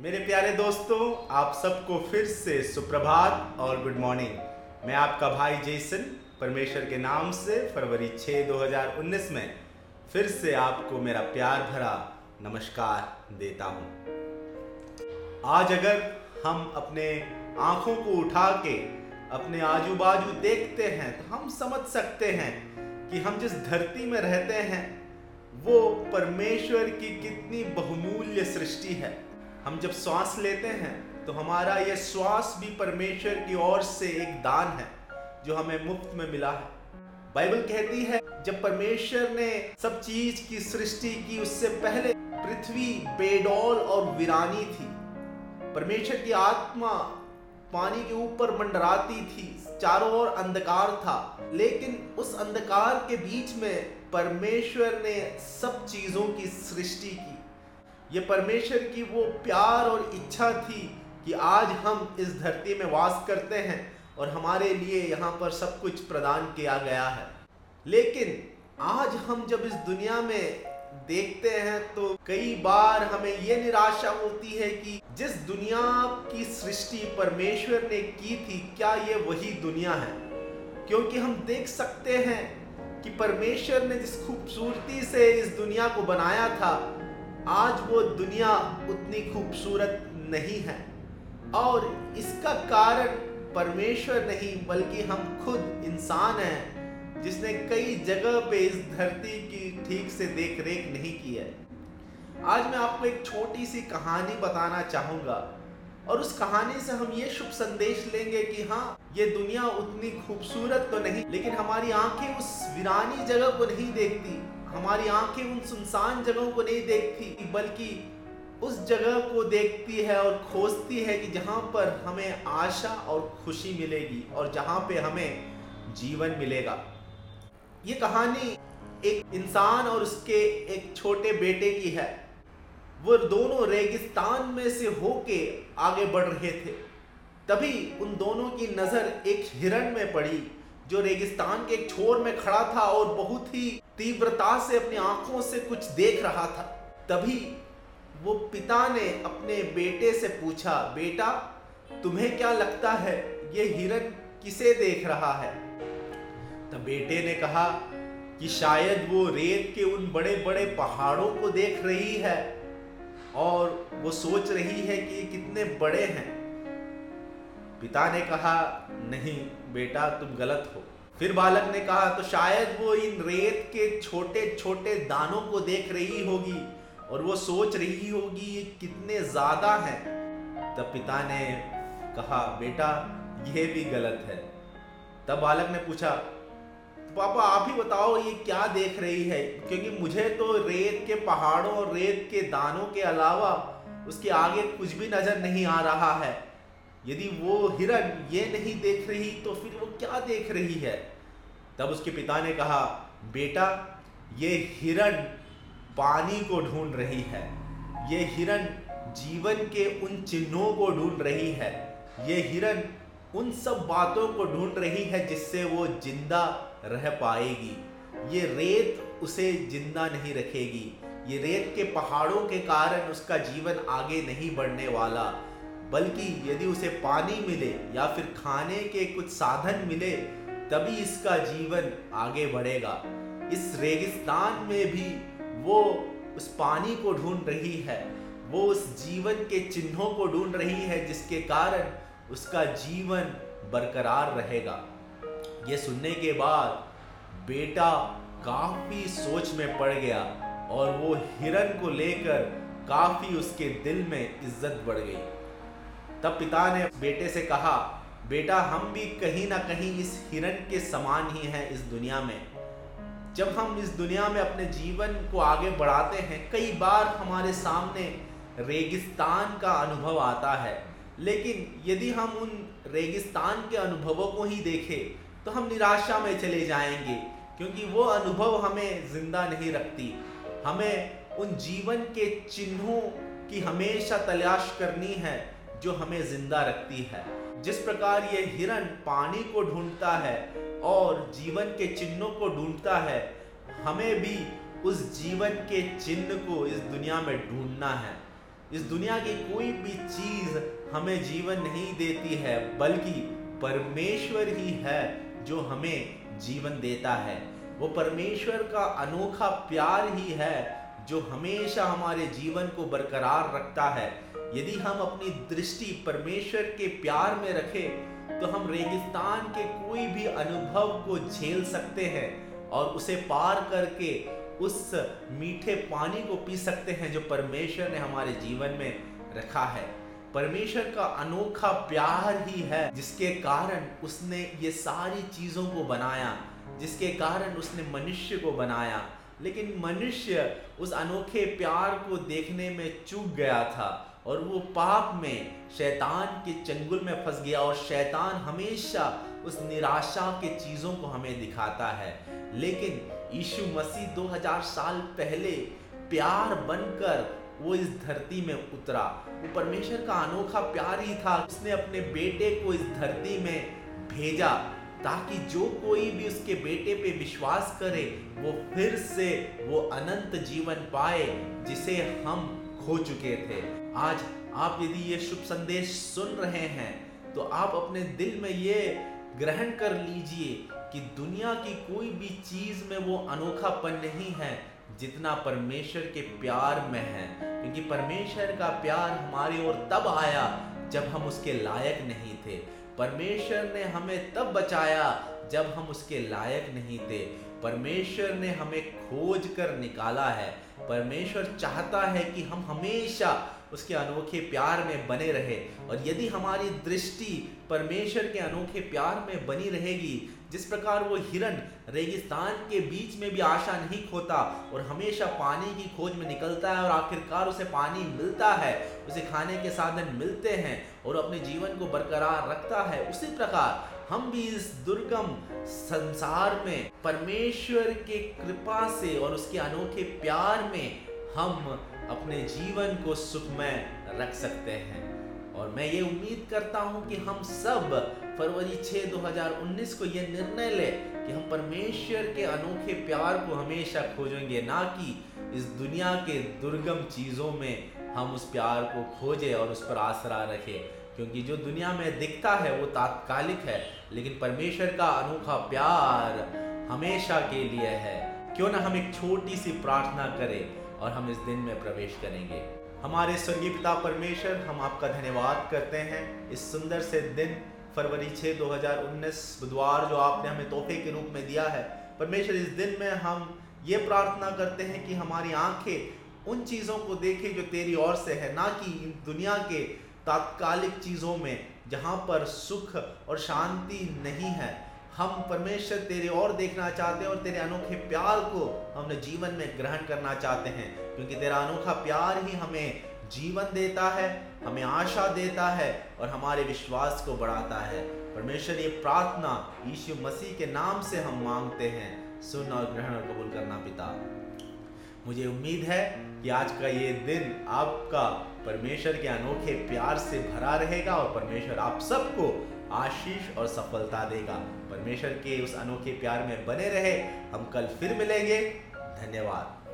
मेरे प्यारे दोस्तों, आप सबको फिर से सुप्रभात और गुड मॉर्निंग मैं आपका भाई जेसन, परमेश्वर के नाम से फरवरी 6 2019 में फिर से आपको मेरा प्यार भरा नमस्कार देता हूँ। आज अगर हम अपने आँखों को उठा के अपने आजू बाजू देखते हैं तो हम समझ सकते हैं कि हम जिस धरती में रहते हैं, वो परमेश्वर की कितनी बहुमूल्य सृष्टि है। हम जब श्वास लेते हैं तो हमारा यह श्वास भी परमेश्वर की ओर से एक दान है, जो हमें मुफ़्त में मिला है। बाइबल कहती है, जब परमेश्वर ने सब चीज़ की सृष्टि की, उससे पहले पृथ्वी, बेडौल और वीरानी थी। परमेश्वर की आत्मा पानी के ऊपर मंडराती थी, चारों ओर अंधकार था। लेकिन उस अंधकार के बीच में परमेश्वर ने सब चीज़ों की सृष्टि की। ये परमेश्वर की वो प्यार और इच्छा थी कि आज हम इस धरती में वास करते हैं और हमारे लिए यहाँ पर सब कुछ प्रदान किया गया है। लेकिन आज हम जब इस दुनिया में देखते हैं तो कई बार हमें ये निराशा होती है कि जिस दुनिया की सृष्टि परमेश्वर ने की थी, क्या ये वही दुनिया है? क्योंकि हम देख सकते हैं कि परमेश्वर ने जिस खूबसूरती से इस दुनिया को बनाया था आज वो दुनिया उतनी खूबसूरत नहीं है। और इसका कारण परमेश्वर नहीं, बल्कि हम खुद इंसान हैं, जिसने कई जगह पे इस धरती की ठीक से देख रेख नहीं की है। आज मैं आपको एक छोटी सी कहानी बताना चाहूँगा। और उस कहानी से हम ये शुभ संदेश लेंगे कि हाँ ये दुनिया उतनी खूबसूरत तो नहीं, लेकिन हमारी आँखें उस वीरानी जगह को नहीं देखती, हमारी आँखें उन सुनसान जगहों को नहीं देखती, बल्कि उस जगह को देखती है और खोजती है कि जहाँ पर हमें आशा और खुशी मिलेगी और जहाँ पे हमें जीवन मिलेगा। ये कहानी एक इंसान और उसके एक छोटे बेटे की है। वो दोनों रेगिस्तान में से होके आगे बढ़ रहे थे। तभी उन दोनों की नज़र एक हिरण में पड़ी, जो रेगिस्तान के एक छोर में खड़ा था और बहुत ही तीव्रता से अपनी आँखों से कुछ देख रहा था। तभी वो पिता ने अपने बेटे से पूछा, बेटा, तुम्हें क्या लगता है, ये हिरण किसे देख रहा है? तब बेटे ने कहा कि शायद वो रेत के उन बड़े बड़े पहाड़ों को देख रही है। और वो सोच रही है कि कितने बड़े हैं। पिता ने कहा, नहीं, बेटा, तुम गलत हो। फिर बालक ने कहा तो शायद वो इन रेत के छोटे छोटे दानों को देख रही होगी और वो सोच रही होगी ये कितने ज़्यादा हैं। तब पिता ने कहा, बेटा, ये भी गलत है। तब बालक ने पूछा पापा, आप ही बताओ ये क्या देख रही है? क्योंकि मुझे तो रेत के पहाड़ों और रेत के दानों के अलावा उसके आगे कुछ भी नज़र नहीं आ रहा है। यदि वो हिरण ये नहीं देख रही तो फिर वो क्या देख रही है? तब उसके पिता ने कहा, बेटा, ये हिरण पानी को ढूंढ रही है। ये हिरण जीवन के उन चिन्हों को ढूंढ रही है। ये हिरण उन सब बातों को ढूंढ रही है जिससे वो ज़िंदा रह पाएगी। ये रेत उसे ज़िंदा नहीं रखेगी। ये रेत के पहाड़ों के कारण उसका जीवन आगे नहीं बढ़ने वाला। बल्कि यदि उसे पानी मिले या फिर खाने के कुछ साधन मिले, तभी इसका जीवन आगे बढ़ेगा। इस रेगिस्तान में भी वो उस पानी को ढूंढ रही है। वो उस जीवन के चिन्हों को ढूंढ रही है जिसके कारण उसका जीवन बरकरार रहेगा। ये सुनने के बाद बेटा काफ़ी सोच में पड़ गया और वो हिरन को लेकर काफ़ी उसके दिल में इज़्ज़त बढ़ गई। तब पिता ने बेटे से कहा, बेटा, हम भी कहीं ना कहीं इस हिरण के समान ही हैं इस दुनिया में। जब हम इस दुनिया में अपने जीवन को आगे बढ़ाते हैं, कई बार हमारे सामने रेगिस्तान का अनुभव आता है। लेकिन यदि हम उन रेगिस्तान के अनुभवों को ही देखें तो हम निराशा में चले जाएँगे, क्योंकि वो अनुभव हमें ज़िंदा नहीं रखती। हमें उन जीवन के चिन्हों की हमेशा तलाश करनी है, जो हमें ज़िंदा रखती है। जिस प्रकार ये हिरण पानी को ढूंढता है और जीवन के चिन्हों को ढूंढता है, हमें भी उस जीवन के चिन्ह को इस दुनिया में ढूंढना है। इस दुनिया की कोई भी चीज़ हमें जीवन नहीं देती है, बल्कि परमेश्वर ही है। जो हमें जीवन देता है। वो परमेश्वर का अनोखा प्यार ही है, जो हमेशा हमारे जीवन को बरकरार रखता है। यदि हम अपनी दृष्टि परमेश्वर के प्यार में रखें तो हम रेगिस्तान के कोई भी अनुभव को झेल सकते हैं और उसे पार करके उस मीठे पानी को पी सकते हैं जो परमेश्वर ने हमारे जीवन में रखा है। परमेश्वर का अनोखा प्यार ही है, जिसके कारण उसने ये सारी चीज़ों को बनाया, जिसके कारण उसने मनुष्य को बनाया। लेकिन मनुष्य उस अनोखे प्यार को देखने में चूक गया था और वो पाप में, शैतान के चंगुल में फंस गया और शैतान हमेशा उस निराशा के चीज़ों को हमें दिखाता है। लेकिन यीशु मसीह 2000 साल पहले प्यार बनकर वो इस धरती में उतरा। वो परमेश्वर का अनोखा प्यार ही था। उसने अपने बेटे को इस धरती में भेजा ताकि जो कोई भी उसके बेटे पे विश्वास करे, वो फिर से वो अनंत जीवन पाए, जिसे हम खो चुके थे। आज आप यदि ये शुभ संदेश सुन रहे हैं तो आप अपने दिल में ये ग्रहण कर लीजिए कि दुनिया की कोई भी चीज़ में वो अनोखापन नहीं है। जितना परमेश्वर के प्यार में है। क्योंकि परमेश्वर का प्यार हमारी ओर तब आया जब हम उसके लायक नहीं थे। परमेश्वर ने हमें तब बचाया जब हम उसके लायक नहीं थे। परमेश्वर ने हमें खोज कर निकाला है। परमेश्वर चाहता है कि हम हमेशा उसके अनोखे प्यार में बने रहे। और यदि हमारी दृष्टि परमेश्वर के अनोखे प्यार में बनी रहेगी जिस प्रकार वो हिरण रेगिस्तान के बीच में भी आशा नहीं खोता और हमेशा पानी की खोज में निकलता है और आखिरकार उसे पानी मिलता है, उसे खाने के साधन मिलते हैं और अपने जीवन को बरकरार रखता है। उसी प्रकार हम भी इस दुर्गम संसार में परमेश्वर के कृपा से और उसके अनोखे प्यार में हम अपने जीवन को सुखमय रख सकते हैं। और मैं ये उम्मीद करता हूँ कि हम सब फरवरी 6 2019 को यह निर्णय ले कि हम परमेश्वर के अनोखे प्यार को हमेशा खोजेंगे, ना कि इस दुनिया के दुर्गम चीज़ों में हम उस प्यार को खोजें और उस पर आसरा रखें। क्योंकि जो दुनिया में दिखता है, वो तात्कालिक है, लेकिन परमेश्वर का अनोखा प्यार हमेशा के लिए है। क्यों ना हम एक छोटी सी प्रार्थना करें और हम इस दिन में प्रवेश करेंगे। हमारे स्वर्गीय पिता परमेश्वर, हम आपका धन्यवाद करते हैं इस सुंदर से दिन। फरवरी 6 2019 बुधवार जो आपने हमें तोहफे के रूप में दिया है। परमेश्वर इस दिन में हम ये प्रार्थना करते हैं कि हमारी आँखें उन चीज़ों को देखें जो तेरी ओर से है, ना कि दुनिया के तात्कालिक चीज़ों में, जहाँ पर सुख और शांति नहीं है। हम परमेश्वर तेरे और देखना चाहते हैं और तेरे अनोखे प्यार को हमने जीवन में ग्रहण करना चाहते हैं, क्योंकि तेरा अनोखा प्यार ही हमें जीवन देता है, हमें आशा देता है और हमारे विश्वास को बढ़ाता है। परमेश्वर, ये प्रार्थना यीशु मसीह के नाम से हम मांगते हैं। सुन और ग्रहण और कबूल करना पिता। मुझे उम्मीद है कि आज का ये दिन आपका परमेश्वर के अनोखे प्यार से भरा रहेगा और परमेश्वर आप सबको आशीष और सफलता देगा। परमेश्वर के उस अनोखे प्यार में बने रहे। हम कल फिर मिलेंगे। धन्यवाद।